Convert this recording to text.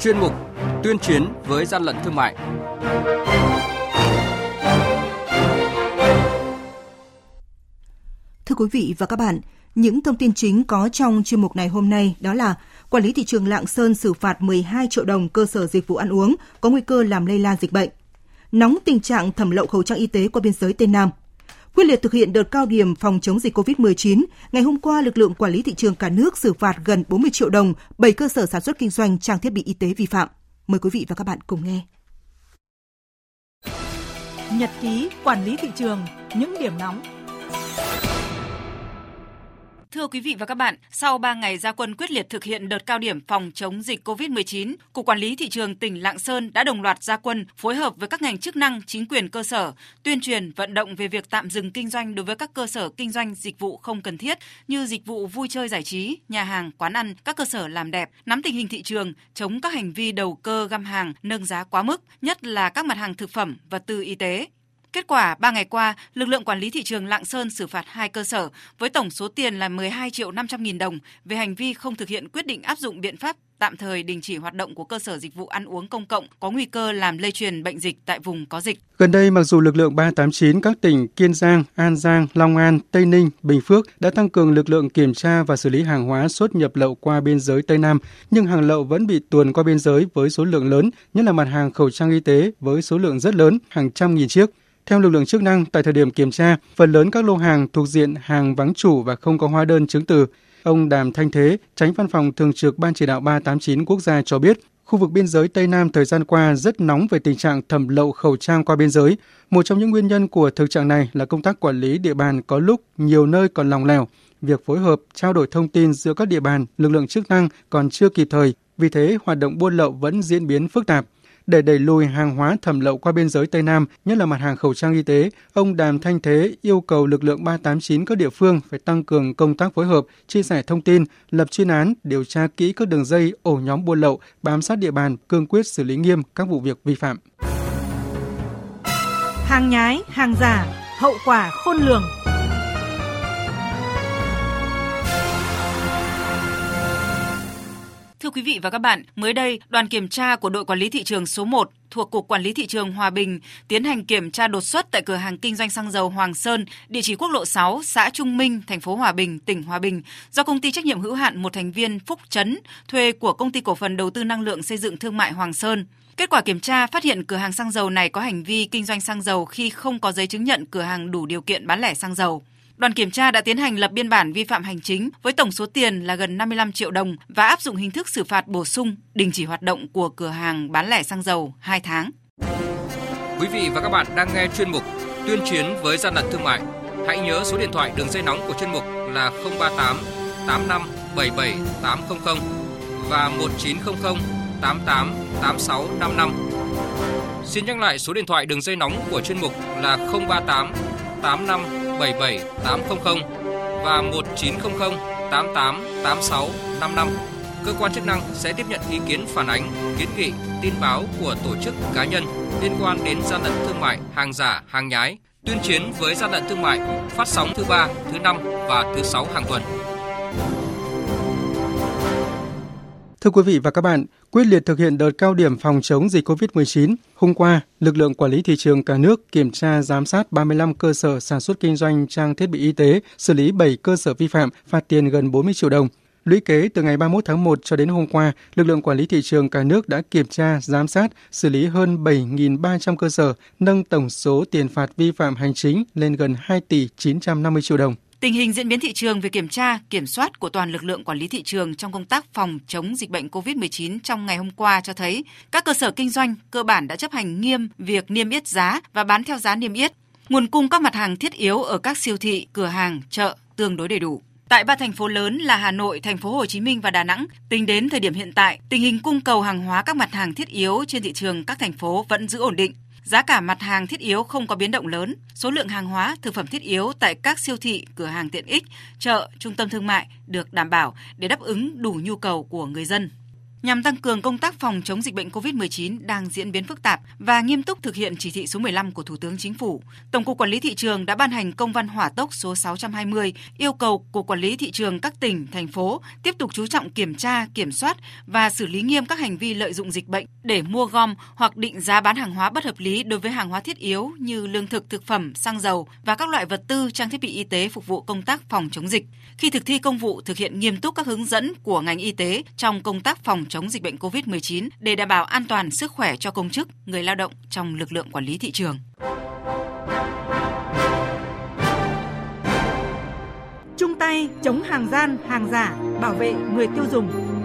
chuyên mục Tuyên chiến với gian lận thương mại. Thưa quý vị và các bạn, những thông tin chính có trong chuyên mục này hôm nay đó là Quản lý thị trường Lạng Sơn xử phạt 12 triệu đồng cơ sở dịch vụ ăn uống có nguy cơ làm lây lan dịch bệnh. Nóng tình trạng thẩm lậu khẩu trang y tế qua biên giới Tây Nam. Quyết liệt thực hiện đợt cao điểm phòng chống dịch COVID-19, ngày hôm qua lực lượng quản lý thị trường cả nước xử phạt gần 40 triệu đồng 7 cơ sở sản xuất kinh doanh trang thiết bị y tế vi phạm. Mời quý vị và các bạn cùng nghe. Nhật ký quản lý thị trường, những điểm nóng Thưa quý vị và các bạn, sau 3 ngày gia quân quyết liệt thực hiện đợt cao điểm phòng chống dịch COVID-19, Cục Quản lý Thị trường tỉnh Lạng Sơn đã đồng loạt gia quân phối hợp với các ngành chức năng, chính quyền cơ sở, tuyên truyền vận động về việc tạm dừng kinh doanh đối với các cơ sở kinh doanh dịch vụ không cần thiết như dịch vụ vui chơi giải trí, nhà hàng, quán ăn, các cơ sở làm đẹp, nắm tình hình thị trường, chống các hành vi đầu cơ găm hàng, nâng giá quá mức, nhất là các mặt hàng thực phẩm, vật tư y tế. Kết quả, 3 ngày qua, lực lượng quản lý thị trường Lạng Sơn xử phạt hai cơ sở với tổng số tiền là 12 triệu 500 nghìn đồng về hành vi không thực hiện quyết định áp dụng biện pháp tạm thời đình chỉ hoạt động của cơ sở dịch vụ ăn uống công cộng có nguy cơ làm lây truyền bệnh dịch tại vùng có dịch. Gần đây, mặc dù lực lượng 389 các tỉnh Kiên Giang, An Giang, Long An, Tây Ninh, Bình Phước đã tăng cường lực lượng kiểm tra và xử lý hàng hóa xuất nhập lậu qua biên giới Tây Nam, nhưng hàng lậu vẫn bị tuồn qua biên giới với số lượng lớn, nhất là mặt hàng khẩu trang y tế với số lượng rất lớn, hàng trăm nghìn chiếc. Theo lực lượng chức năng, tại thời điểm kiểm tra, phần lớn các lô hàng thuộc diện hàng vắng chủ và không có hóa đơn chứng từ. Ông Đàm Thanh Thế, tránh văn phòng thường trực Ban chỉ đạo 389 quốc gia cho biết, khu vực biên giới Tây Nam thời gian qua rất nóng về tình trạng thẩm lậu khẩu trang qua biên giới. Một trong những nguyên nhân của thực trạng này là công tác quản lý địa bàn có lúc nhiều nơi còn lòng lẻo. Việc phối hợp, trao đổi thông tin giữa các địa bàn, lực lượng chức năng còn chưa kịp thời, vì thế hoạt động buôn lậu vẫn diễn biến phức tạp. Để đẩy lùi hàng hóa thẩm lậu qua biên giới Tây Nam, nhất là mặt hàng khẩu trang y tế, ông Đàm Thanh Thế yêu cầu lực lượng 389 các địa phương phải tăng cường công tác phối hợp, chia sẻ thông tin, lập chuyên án, điều tra kỹ các đường dây, ổ nhóm buôn lậu, bám sát địa bàn, cương quyết xử lý nghiêm các vụ việc vi phạm. Hàng nhái, hàng giả, hậu quả khôn lường. Quý vị và các bạn, mới đây, đoàn kiểm tra của đội quản lý thị trường số 1 thuộc Cục Quản lý Thị trường Hòa Bình tiến hành kiểm tra đột xuất tại cửa hàng kinh doanh xăng dầu Hoàng Sơn, địa chỉ quốc lộ 6, xã Trung Minh, thành phố Hòa Bình, tỉnh Hòa Bình, do công ty trách nhiệm hữu hạn một thành viên Phúc Trấn thuê của công ty cổ phần đầu tư năng lượng xây dựng thương mại Hoàng Sơn. Kết quả kiểm tra phát hiện cửa hàng xăng dầu này có hành vi kinh doanh xăng dầu khi không có giấy chứng nhận cửa hàng đủ điều kiện bán lẻ xăng dầu. Đoàn kiểm tra đã tiến hành lập biên bản vi phạm hành chính với tổng số tiền là gần 55 triệu đồng và áp dụng hình thức xử phạt bổ sung, đình chỉ hoạt động của cửa hàng bán lẻ xăng dầu 2 tháng. Quý vị và các bạn đang nghe chuyên mục Tuyên chiến với gian lận thương mại. Hãy nhớ số điện thoại đường dây nóng của chuyên mục là 038 85 77 800 và 1900 88 86 55. Xin nhắc lại số điện thoại đường dây nóng của chuyên mục là 038 85 77 800 và 1900 88 86 55. Cơ quan chức năng sẽ tiếp nhận ý kiến phản ánh, kiến nghị, tin báo của tổ chức cá nhân liên quan đến gian lận thương mại, hàng giả, hàng nhái, tuyên chiến với gian lận thương mại, phát sóng thứ ba, thứ năm và thứ sáu hàng tuần. Thưa quý vị và các bạn, quyết liệt thực hiện đợt cao điểm phòng chống dịch COVID-19, hôm qua, lực lượng quản lý thị trường cả nước kiểm tra giám sát 35 cơ sở sản xuất kinh doanh trang thiết bị y tế, xử lý 7 cơ sở vi phạm, phạt tiền gần 40 triệu đồng. Lũy kế từ ngày 31 tháng 1 cho đến hôm qua, lực lượng quản lý thị trường cả nước đã kiểm tra, giám sát, xử lý hơn 7.300 cơ sở, nâng tổng số tiền phạt vi phạm hành chính lên gần 2 tỷ 950 triệu đồng. Tình hình diễn biến thị trường về kiểm tra, kiểm soát của toàn lực lượng quản lý thị trường trong công tác phòng chống dịch bệnh COVID-19 trong ngày hôm qua cho thấy các cơ sở kinh doanh cơ bản đã chấp hành nghiêm việc niêm yết giá và bán theo giá niêm yết. Nguồn cung các mặt hàng thiết yếu ở các siêu thị, cửa hàng, chợ tương đối đầy đủ. Tại ba thành phố lớn là Hà Nội, thành phố Hồ Chí Minh và Đà Nẵng, tính đến thời điểm hiện tại, tình hình cung cầu hàng hóa các mặt hàng thiết yếu trên thị trường các thành phố vẫn giữ ổn định. Giá cả mặt hàng thiết yếu không có biến động lớn, số lượng hàng hóa, thực phẩm thiết yếu tại các siêu thị, cửa hàng tiện ích, chợ, trung tâm thương mại được đảm bảo để đáp ứng đủ nhu cầu của người dân nhằm tăng cường công tác phòng chống dịch bệnh COVID-19 đang diễn biến phức tạp và nghiêm túc thực hiện chỉ thị số 15 của Thủ tướng Chính phủ. Tổng cục Quản lý thị trường đã ban hành công văn hỏa tốc số 620 yêu cầu Cục Quản lý thị trường các tỉnh, thành phố tiếp tục chú trọng kiểm tra, kiểm soát và xử lý nghiêm các hành vi lợi dụng dịch bệnh để mua gom hoặc định giá bán hàng hóa bất hợp lý đối với hàng hóa thiết yếu như lương thực, thực phẩm, xăng dầu và các loại vật tư, trang thiết bị y tế phục vụ công tác phòng chống dịch. Khi thực thi công vụ thực hiện nghiêm túc các hướng dẫn của ngành y tế trong công tác phòng chống chống dịch bệnh COVID-19 để đảm bảo an toàn sức khỏe cho công chức, người lao động trong lực lượng quản lý thị trường. Chung tay chống hàng gian, hàng giả, bảo vệ người tiêu dùng.